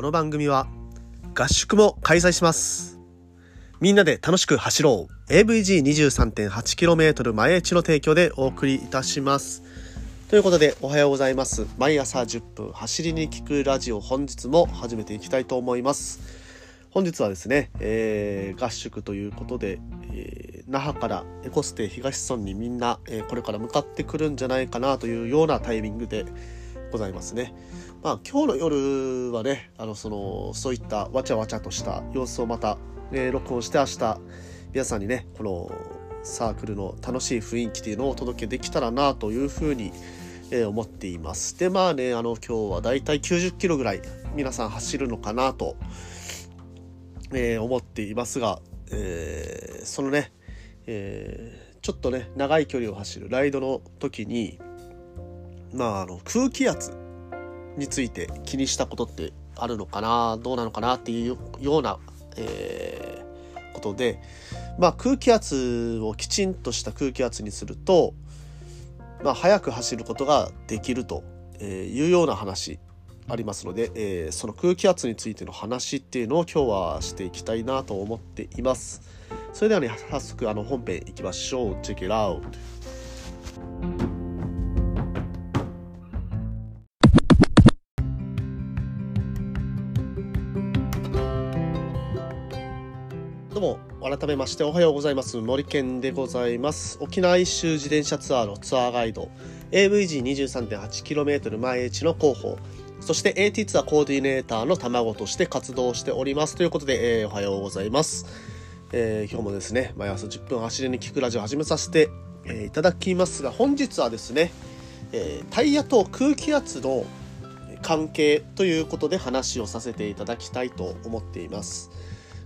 この番組は合宿も開催します。みんなで楽しく走ろう。AVG23.8km 前地の提供でお送りいたします。ということでおはようございます。毎朝10分走りに聞くラジオ本日も始めていきたいと思います。本日はですね、えー、合宿ということで、えー、那覇からエコステ東村にみんな、えー、これから向かってくるんじゃないかなというようなタイミングでございますね。まあ今日の夜はね、あのそのそういったわちゃわちゃとした様子をまた、え録音して明日皆さんにねこのサークルの楽しい雰囲気というのをお届けできたらなというふうに、え思っています。でまあねあの今日はだいたい90キロぐらい皆さん走るのかなとえー、思っていますが、えー、そのね、え、ちょっとね長い距離を走るライドの時にまああの空気圧について気にしたことってあるのかなどうなのかなっていうような、えー、ことでまあ空気圧をきちんとした空気圧にするとまあ速く走ることができるというような話ありますので、えー、その空気圧についての話っていうのを今日はしていきたいなと思っています。それではね、早速あの本編いきましょう。Check it out! どうも改めましておはようございます森健でございます沖縄一周自転車ツアーのツアーガイド AVG23.8km 前地の広報そして AT ツアーコーディネーターの卵として活動しております。ということで、えー、おはようございます。えー、今日もですね、毎朝10分走りに聞くラジオ始めさせて、えー、いただきますが、本日はですね、えタイヤと空気圧の関係ということで話をさせていただきたいと思っています。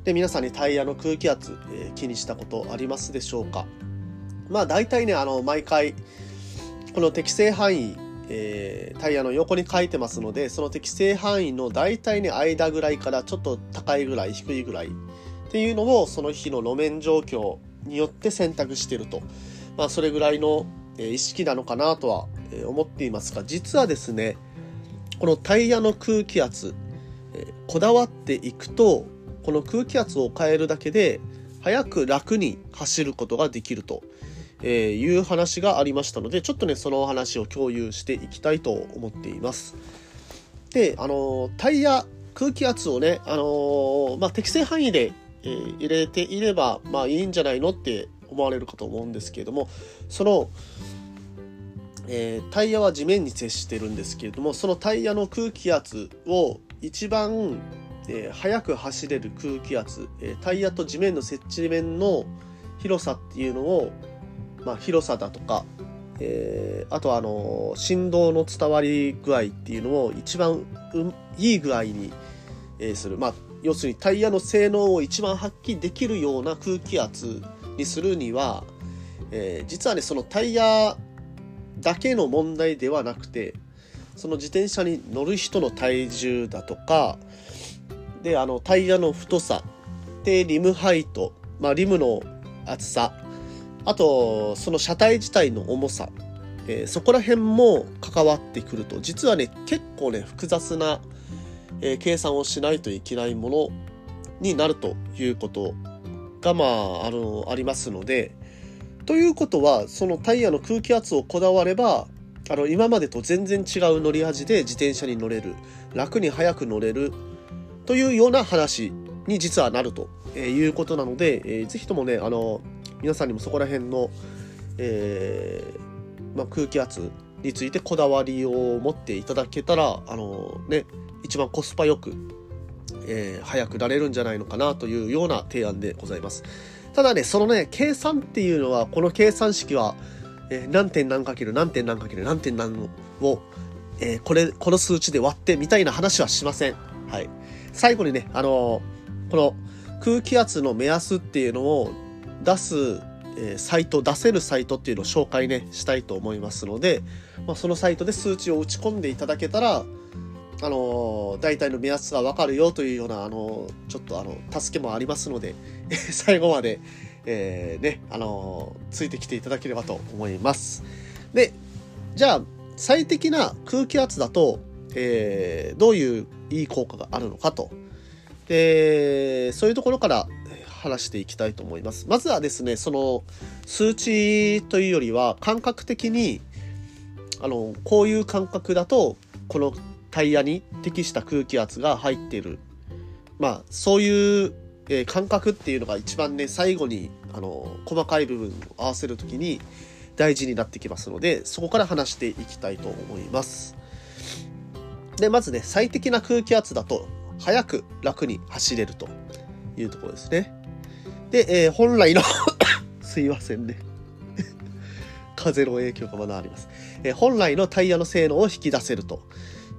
で、皆さんにタイヤの空気圧、え気にしたことありますでしょうか？まあ大体ね、あの、毎回、この適正範囲えー、タイヤの横に書いてますのでその適正範囲の大体ね間ぐらいからちょっと高いぐらい低いぐらいっていうのをその日の路面状況によって選択してると、まあ、それぐらいの、え意識なのかなとは、思っていますが実はですねこのタイヤの空気圧、えこだわっていくとこの空気圧を変えるだけで早く楽に走ることができるとえ、いう話がありましたので、ちょっとね、その話を共有していきたいと思っています。で、あの、タイヤ、空気圧をね、あのまあ、適正範囲で、え、入れていれば、まあいいんじゃないのって思われるかと思うんですけれども、その、えー、タイヤは地面に接してるんですけれども、そのタイヤの空気圧を一番、えー、速く走れる空気圧、えー、タイヤと地面の接地面の広さっていうのをまあ、広さだとか、えー、あとはあの振動の伝わり具合っていうのを一番、いい具合に、えー、する、まあ、要するにタイヤの性能を一番発揮できるような空気圧にするには、えー、実はねそのタイヤだけの問題ではなくてその自転車に乗る人の体重だとかであのタイヤの太さでリムハイト、まあ、リムの厚さあと、その車体自体の重さ、えー、そこら辺も関わってくると、実はね、結構ね、複雑な、えー、計算をしないといけないものになるということが、まあ、あの、ありますので、ということは、そのタイヤの空気圧をこだわれば、あの、今までと全然違う乗り味で自転車に乗れる、楽に速く乗れる、というような話に実はなるということなので、えー、ぜひともね、あの、皆さんにもそこら辺の、えー、まあ、空気圧についてこだわりを持っていただけたら、あのね、一番コスパよく、えー、早くなれるんじゃないのかなというような提案でございます。ただね、そのね、計算っていうのは、この計算式は、えー、何点何かける何点何かける何点何を、えー、これ、この数値で割ってみたいな話はしません。はい。最後にね、あのー、この空気圧の目安っていうのを出す、えー、サイト、出せるサイトっていうのを紹介ね、したいと思いますので、まあ、そのサイトで数値を打ち込んでいただけたら、あのー、大体の目安がわかるよというような、あのー、ちょっとあの、助けもありますので、最後まで、えー、ね、あのついてきていただければと思います。で、じゃあ、最適な空気圧だと、えー、どういういい効果があるのかと。で、そういうところから話していきたいと思います。まずはですね、その数値というよりは感覚的に、あの、こういう感覚だと、このタイヤに適した空気圧が入っている。まあ、そういう、えー、感覚っていうのが一番ね、最後に、あの、細かい部分を合わせるときに大事になってきますので、そこから話していきたいと思います。で、まずね、最適な空気圧だと、早く楽に走れるというところですね。で、えー、本来の すいませんね 風の影響がまだあります。えー、本来のタイヤの性能を引き出せると。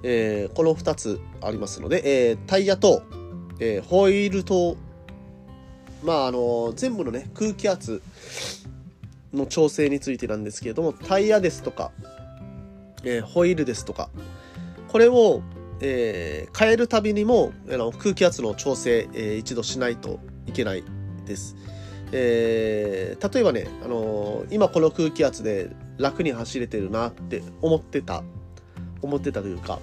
えー、この2つありますので、えー、タイヤと、えー、ホイールと、まあ、あの全部のね、空気圧の調整についてなんですけれども、タイヤですとか、えホイールですとか、これを、え変えるたびにもあの空気圧の調整、え一度しないといけないです。えー、例えばね、あのー、今この空気圧で楽に走れてるなって思ってた、思ってたというか、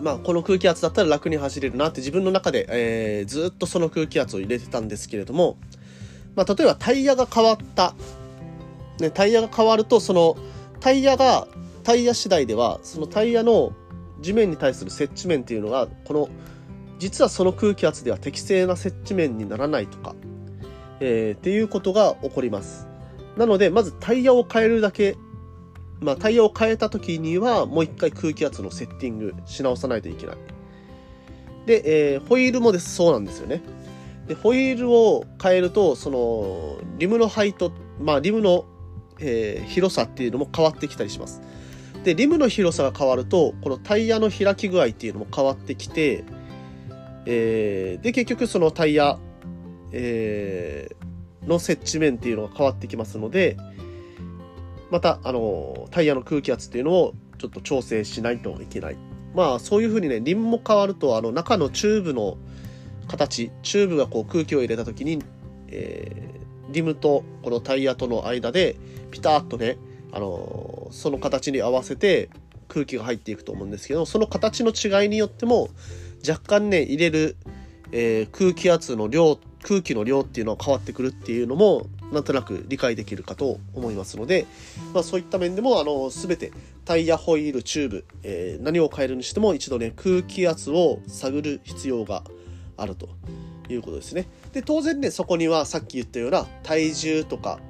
まあ、この空気圧だったら楽に走れるなって自分の中で、えー、ずっとその空気圧を入れてたんですけれども、まあ、例えばタイヤが変わった、ね、タイヤが変わると、そのタイヤが、タイヤ次第では、そのタイヤの地面に対する接地面っていうのが、この実はその空気圧では適正な接地面にならないとか、えー、っていうことが起こります。なので、まずタイヤを変えるだけ、まあ、タイヤを変えた時には、もう一回空気圧のセッティングし直さないといけない。で、えー、ホイールもです、そうなんですよね。で、ホイールを変えると、その、リムのハイト、まあ、リムの、えー、広さっていうのも変わってきたりします。で、リムの広さが変わると、このタイヤの開き具合っていうのも変わってきて、えー、で、結局そのタイヤ、えー、の接地面っていうのが変わってきますので、また、あの、タイヤの空気圧っていうのをちょっと調整しないといけない。まあ、そういうふうにね、リンも変わると、あの、中のチューブの形、チューブがこう空気を入れた時に、えー、リムとこのタイヤとの間で、ピタッとね、あの、その形に合わせて空気が入っていくと思うんですけど、その形の違いによっても、若干ね、入れる、えー、空気圧の量、空気の量っていうのは変わってくるっていうのも、なんとなく理解できるかと思いますので、まあそういった面でも、あの、すべてタイヤ、ホイール、チューブ、えー、何を変えるにしても一度ね、空気圧を探る必要があるということですね。で、当然ね、そこにはさっき言ったような体重とか、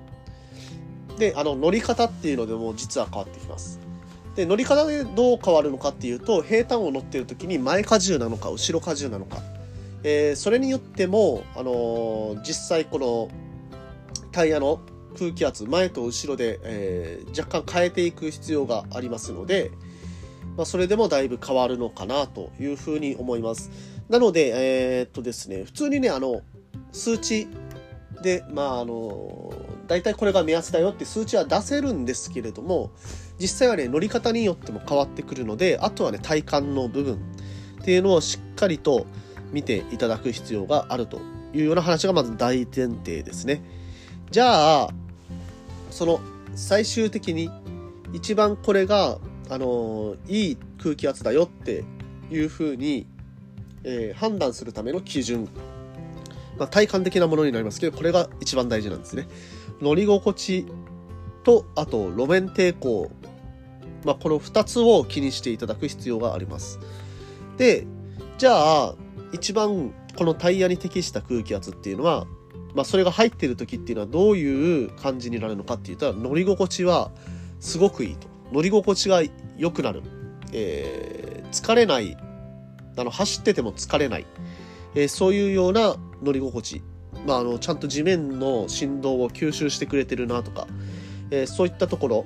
で、あの、乗り方っていうのでも実は変わってきます。で乗り方でどう変わるのかっていうと平坦を乗ってる時に前荷重なのか後ろ荷重なのか、えー、それによっても、あのー、実際このタイヤの空気圧前と後ろで、えー、若干変えていく必要がありますので、まあ、それでもだいぶ変わるのかなというふうに思います。なので、えー、っとですね、普通にね、あの、数値で、まあ、あの、大体これが目安だよって数値は出せるんですけれども、実際はね、乗り方によっても変わってくるので、あとはね、体感の部分っていうのをしっかりと見ていただく必要があるというような話がまず大前提ですね。じゃあ、その最終的に一番これが、あのいい空気圧だよっていうふうに、えー、判断するための基準。まあ、体感的なものになりますけど、これが一番大事なんですね。乗り心地と、あと路面抵抗まあ、この2つを気にしていただく必要があります。で、じゃあ、一番このタイヤに適した空気圧っていうのは、まあ、それが入ってる時っていうのはどういう感じになるのかって言ったら、乗り心地はすごくいいと。乗り心地が良くなる。えー、疲れない。あの、走ってても疲れない。えー、そういうような乗り心地。まあ、あの、ちゃんと地面の振動を吸収してくれてるなとか、えー、そういったところ、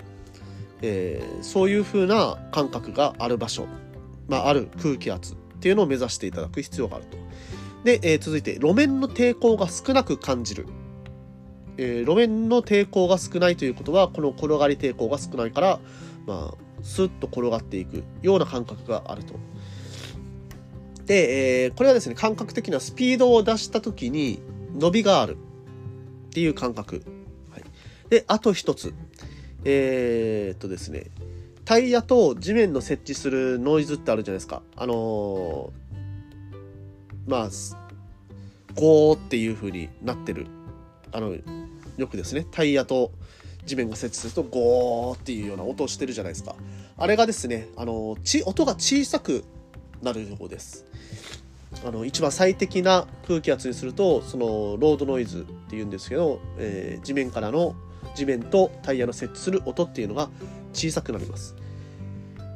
えー、そういう風な感覚がある場所、まあ、ある空気圧っていうのを目指していただく必要があると。で、えー、続いて、路面の抵抗が少なく感じる。えー、路面の抵抗が少ないということは、この転がり抵抗が少ないから、まあ、スッと転がっていくような感覚があると。で、えー、これはですね、感覚的なスピードを出した時に伸びがあるっていう感覚。はい、で、あと一つ。えー、っとですね、タイヤと地面の設置するノイズってあるじゃないですか。あのー、まあ、ゴーっていう風になってる。あの、よくですね、タイヤと地面が設置するとゴーっていうような音をしてるじゃないですか。あれがですね、あの、ち音が小さくなる方です。あの一番最適な空気圧にするとそのロードノイズっていうんですけど、えー、地面からの地面とタイヤの設置する音っていうのが小さくなります。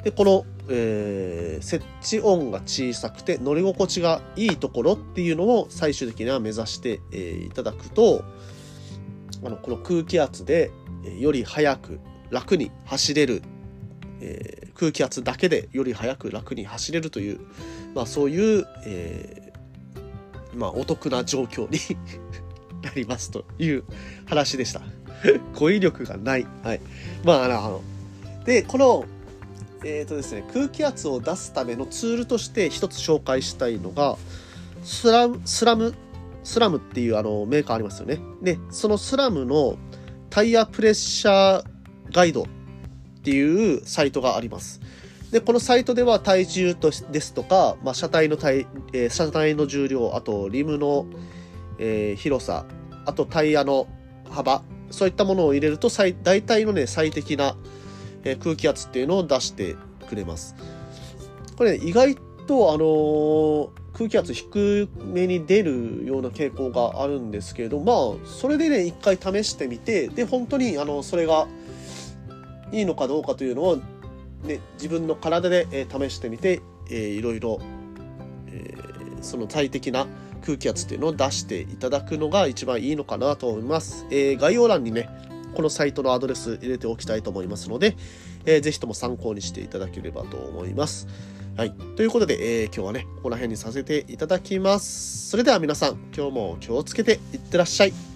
でこの、えー、設置音が小さくて乗り心地がいいところっていうのを最終的には目指して、えー、いただくとあのこの空気圧でより速く楽に走れる、えー、空気圧だけでより速く楽に走れるという、まあ、そういう、えー、まあ、お得な状況に なりますという話でした。語彙力がない。はい。まあ、あの、で、この、えっ、ー、とですね、空気圧を出すためのツールとして一つ紹介したいのが、スラム、スラム、スラムっていうあのメーカーありますよね。で、そのスラムのタイヤプレッシャーガイドっていうサイトがあります。で、このサイトでは体重とですとか、まあ、車体の体、えー、車体の重量、あとリムの、えー、広さ、あとタイヤの幅、そういったものを入れると最大体のね、最適な、えー、空気圧っていうのを出してくれます。これ、ね、意外と、あの、空気圧低めに出るような傾向があるんですけれど、まあ、それでね、一回試してみて、で、本当に、あの、それがいいのかどうかというのを、ね、自分の体で、え、試してみて、えー、いろいろ、えー、その最適な空気圧っていうのを出していただくのが一番いいのかなと思います。えー、概要欄にね、このサイトのアドレス入れておきたいと思いますので、えー、ぜひとも参考にしていただければと思います。はい。ということで、えー、今日はね、ここら辺にさせていただきます。それでは皆さん、今日も気をつけていってらっしゃい。